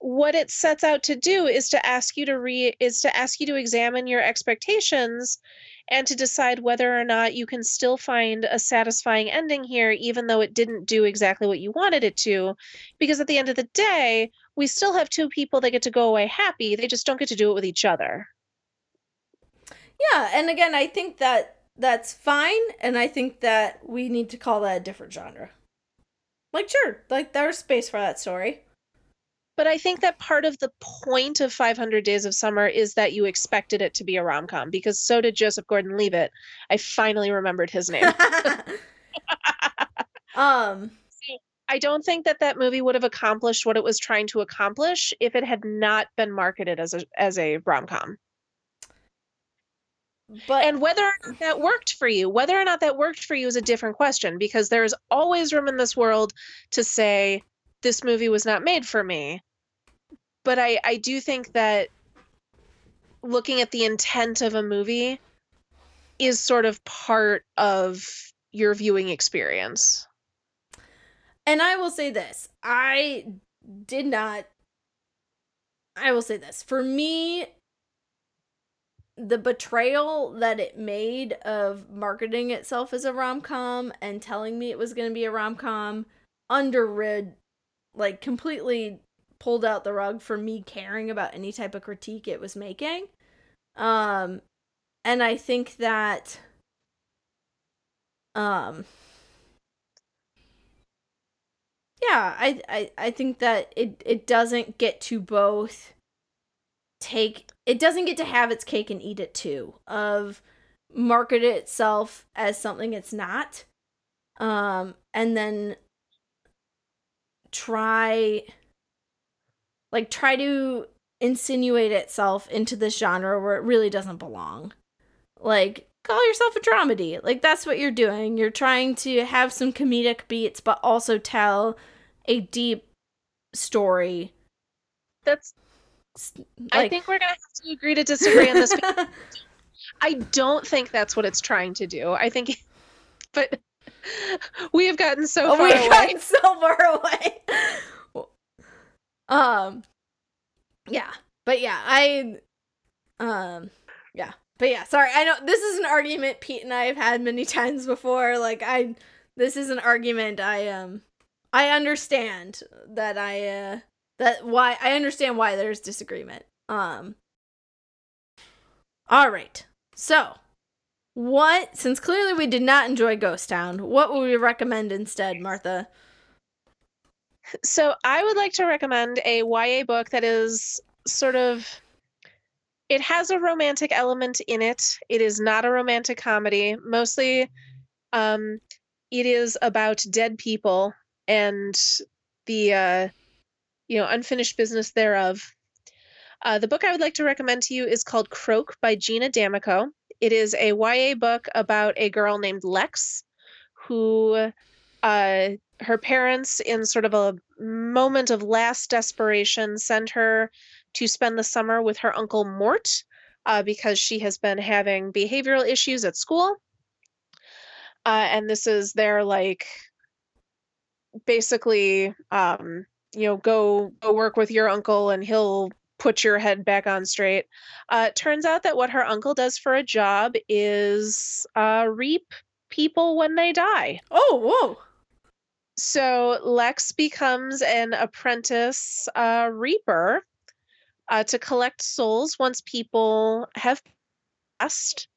S2: what it sets out to do is to ask you to re is to ask you to examine your expectations and to decide whether or not you can still find a satisfying ending here, even though it didn't do exactly what you wanted it to. Because at the end of the day, we still have two people that get to go away happy. They just don't get to do it with each other.
S1: Yeah, and again, I think that that's fine, and I think that we need to call that a different genre. Like, sure, like there's space for that story.
S2: But I think that part of the point of 500 Days of Summer is that you expected it to be a rom com because so did Joseph Gordon Levitt. I finally remembered his name. [laughs]
S1: um,
S2: I don't think that that movie would have accomplished what it was trying to accomplish if it had not been marketed as a as a rom com. But and whether or not that worked for you, whether or not that worked for you is a different question because there is always room in this world to say this movie was not made for me but I I do think that looking at the intent of a movie is sort of part of your viewing experience.
S1: And I will say this. I did not I will say this. For me, the betrayal that it made of marketing itself as a rom-com and telling me it was going to be a rom-com underrid like completely pulled out the rug for me caring about any type of critique it was making. Um and I think that um yeah, I, I I think that it it doesn't get to both take it doesn't get to have its cake and eat it too of market itself as something it's not um and then try like try to insinuate itself into this genre where it really doesn't belong. Like call yourself a dramedy. Like that's what you're doing. You're trying to have some comedic beats but also tell a deep story.
S2: That's like, I think we're going to have to agree to disagree on this. [laughs] I don't think that's what it's trying to do. I think [laughs] but we have gotten so oh, far we've away. gotten
S1: so far away. [laughs] Um, yeah, but yeah, I, um, yeah, but yeah. Sorry, I know this is an argument Pete and I have had many [laughs] times before. Like I, this is an argument I um, I understand that I uh that why I understand why there's disagreement. Um. All right, so what since clearly we did not enjoy Ghost Town, what would we recommend instead, Martha?
S2: So I would like to recommend a YA book that is sort of it has a romantic element in it. It is not a romantic comedy. Mostly um it is about dead people and the uh you know unfinished business thereof. Uh, the book I would like to recommend to you is called Croak by Gina D'Amico. It is a YA book about a girl named Lex who uh, her parents, in sort of a moment of last desperation, send her to spend the summer with her uncle Mort uh, because she has been having behavioral issues at school. Uh, and this is their like basically um, you know go go work with your uncle and he'll put your head back on straight. Uh, turns out that what her uncle does for a job is uh, reap people when they die.
S1: Oh, whoa.
S2: So Lex becomes an apprentice uh, reaper uh, to collect souls once people have passed.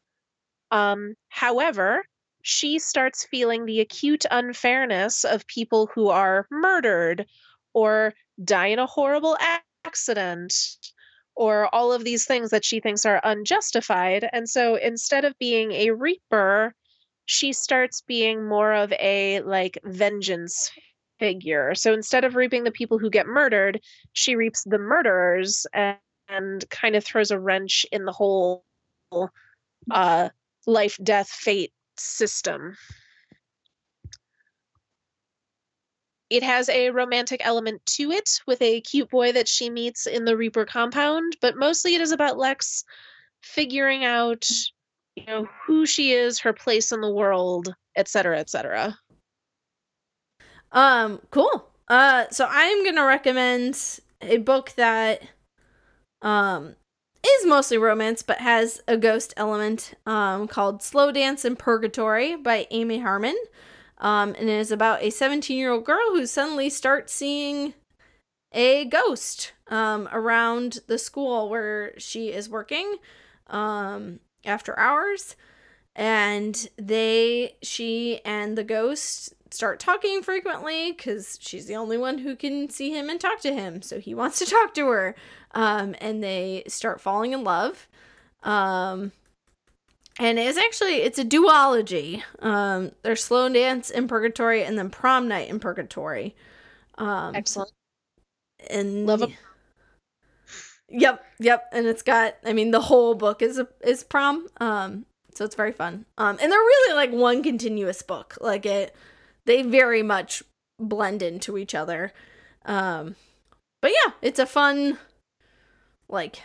S2: Um, however, she starts feeling the acute unfairness of people who are murdered or die in a horrible accident or all of these things that she thinks are unjustified. And so instead of being a reaper, she starts being more of a like vengeance figure. So instead of reaping the people who get murdered, she reaps the murderers and, and kind of throws a wrench in the whole uh, life death fate system. It has a romantic element to it with a cute boy that she meets in the Reaper compound, but mostly it is about Lex figuring out you know who she is her place in the world etc cetera, etc
S1: um cool. Uh so i'm gonna recommend a book that um is mostly romance but has a ghost element um called slow dance in purgatory by amy harmon. Um and it is about a 17 year old girl who suddenly starts seeing a ghost um around the school where she is working um after hours and they she and the ghost start talking frequently because she's the only one who can see him and talk to him. So he wants to [laughs] talk to her. Um, and they start falling in love. Um, and it's actually it's a duology. Um, there's slow dance in purgatory and then prom night in purgatory.
S2: Um, excellent.
S1: and
S2: love a
S1: Yep, yep, and it's got. I mean, the whole book is a, is prom. Um, so it's very fun. Um, and they're really like one continuous book. Like it, they very much blend into each other. Um, but yeah, it's a fun, like,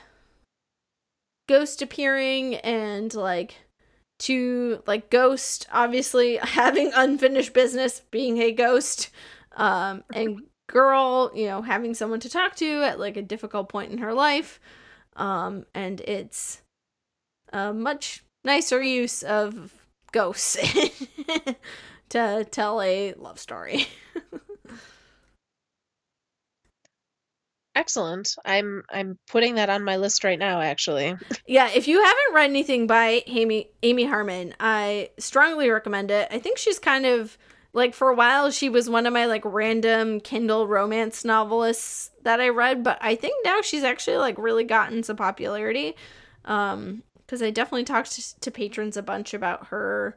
S1: ghost appearing and like to like ghost obviously [laughs] having unfinished business being a ghost Um, and girl, you know, having someone to talk to at like a difficult point in her life. Um, and it's a much nicer use of ghosts [laughs] to tell a love story.
S2: Excellent. I'm I'm putting that on my list right now actually.
S1: yeah, if you haven't read anything by Amy Amy Harmon, I strongly recommend it. I think she's kind of like for a while she was one of my like random Kindle romance novelists that I read, but I think now she's actually like really gotten some popularity. Um because I definitely talked to, to patrons a bunch about her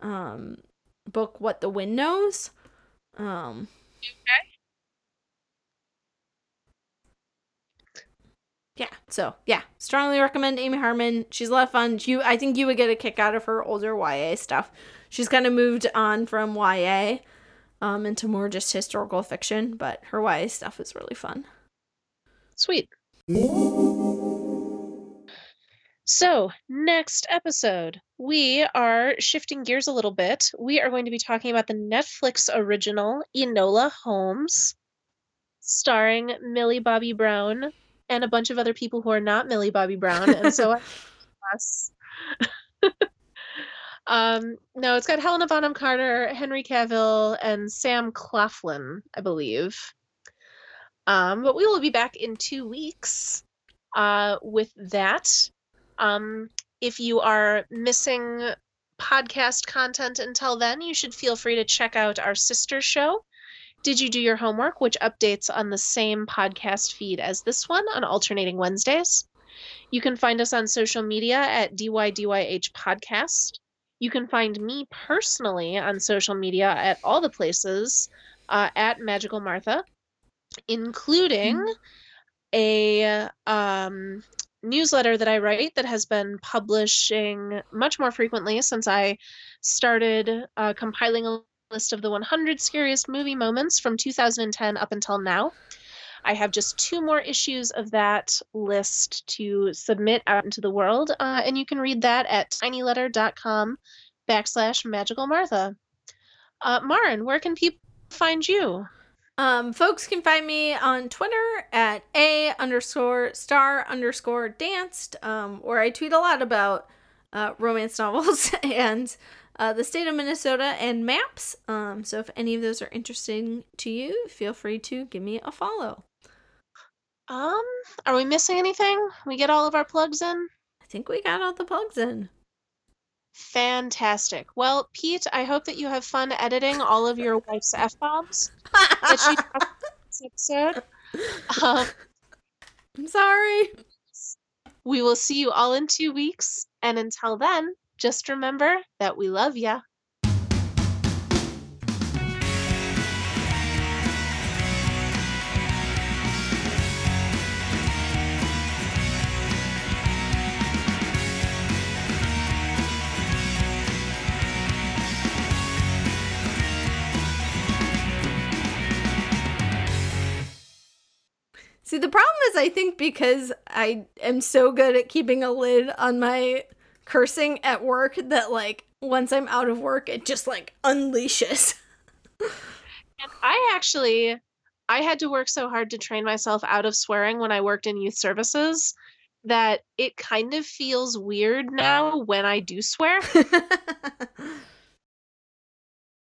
S1: um book What the Wind Knows. Um Okay. yeah so yeah strongly recommend amy harmon. She's a lot of fun. You i think you would get a kick out of her older ya stuff. She's kind of moved on from ya um into more just historical fiction but her ya stuff is really fun.
S2: Sweet so next episode we are shifting gears a little bit we are going to be talking about the netflix original enola holmes starring millie bobby brown and a bunch of other people who are not Millie Bobby Brown, and so us. [laughs] um, no, it's got Helena Bonham Carter, Henry Cavill, and Sam Claflin, I believe. Um, but we will be back in two weeks uh, with that. Um, if you are missing podcast content until then, you should feel free to check out our sister show, did You Do Your Homework, which updates on the same podcast feed as this one on alternating Wednesdays. You can find us on social media at DYDYH Podcast. You can find me personally on social media at all the places uh, at Magical Martha, including mm-hmm. a um, newsletter that I write that has been publishing much more frequently since I started uh, compiling a list of the 100 scariest movie moments from 2010 up until now. I have just two more issues of that list to submit out into the world, uh, and you can read that at tinyletter.com backslash magical Martha. Uh, Marin, where can people find you?
S1: Um, folks can find me on Twitter at a underscore star underscore danced, um, where I tweet a lot about uh, romance [laughs] novels and uh, the state of Minnesota, and maps. Um, so if any of those are interesting to you, feel free to give me a follow.
S2: Um, are we missing anything? We get all of our plugs in?
S1: I think we got all the plugs in.
S2: Fantastic. Well, Pete, I hope that you have fun editing all of your wife's f bombs that she [laughs] this episode.
S1: Um, I'm sorry.
S2: We will see you all in two weeks, and until then, just remember that we love ya.
S1: See, the problem is, I think because I am so good at keeping a lid on my cursing at work that like once I'm out of work it just like unleashes. [laughs]
S2: and I actually I had to work so hard to train myself out of swearing when I worked in youth services that it kind of feels weird now when I do swear. [laughs]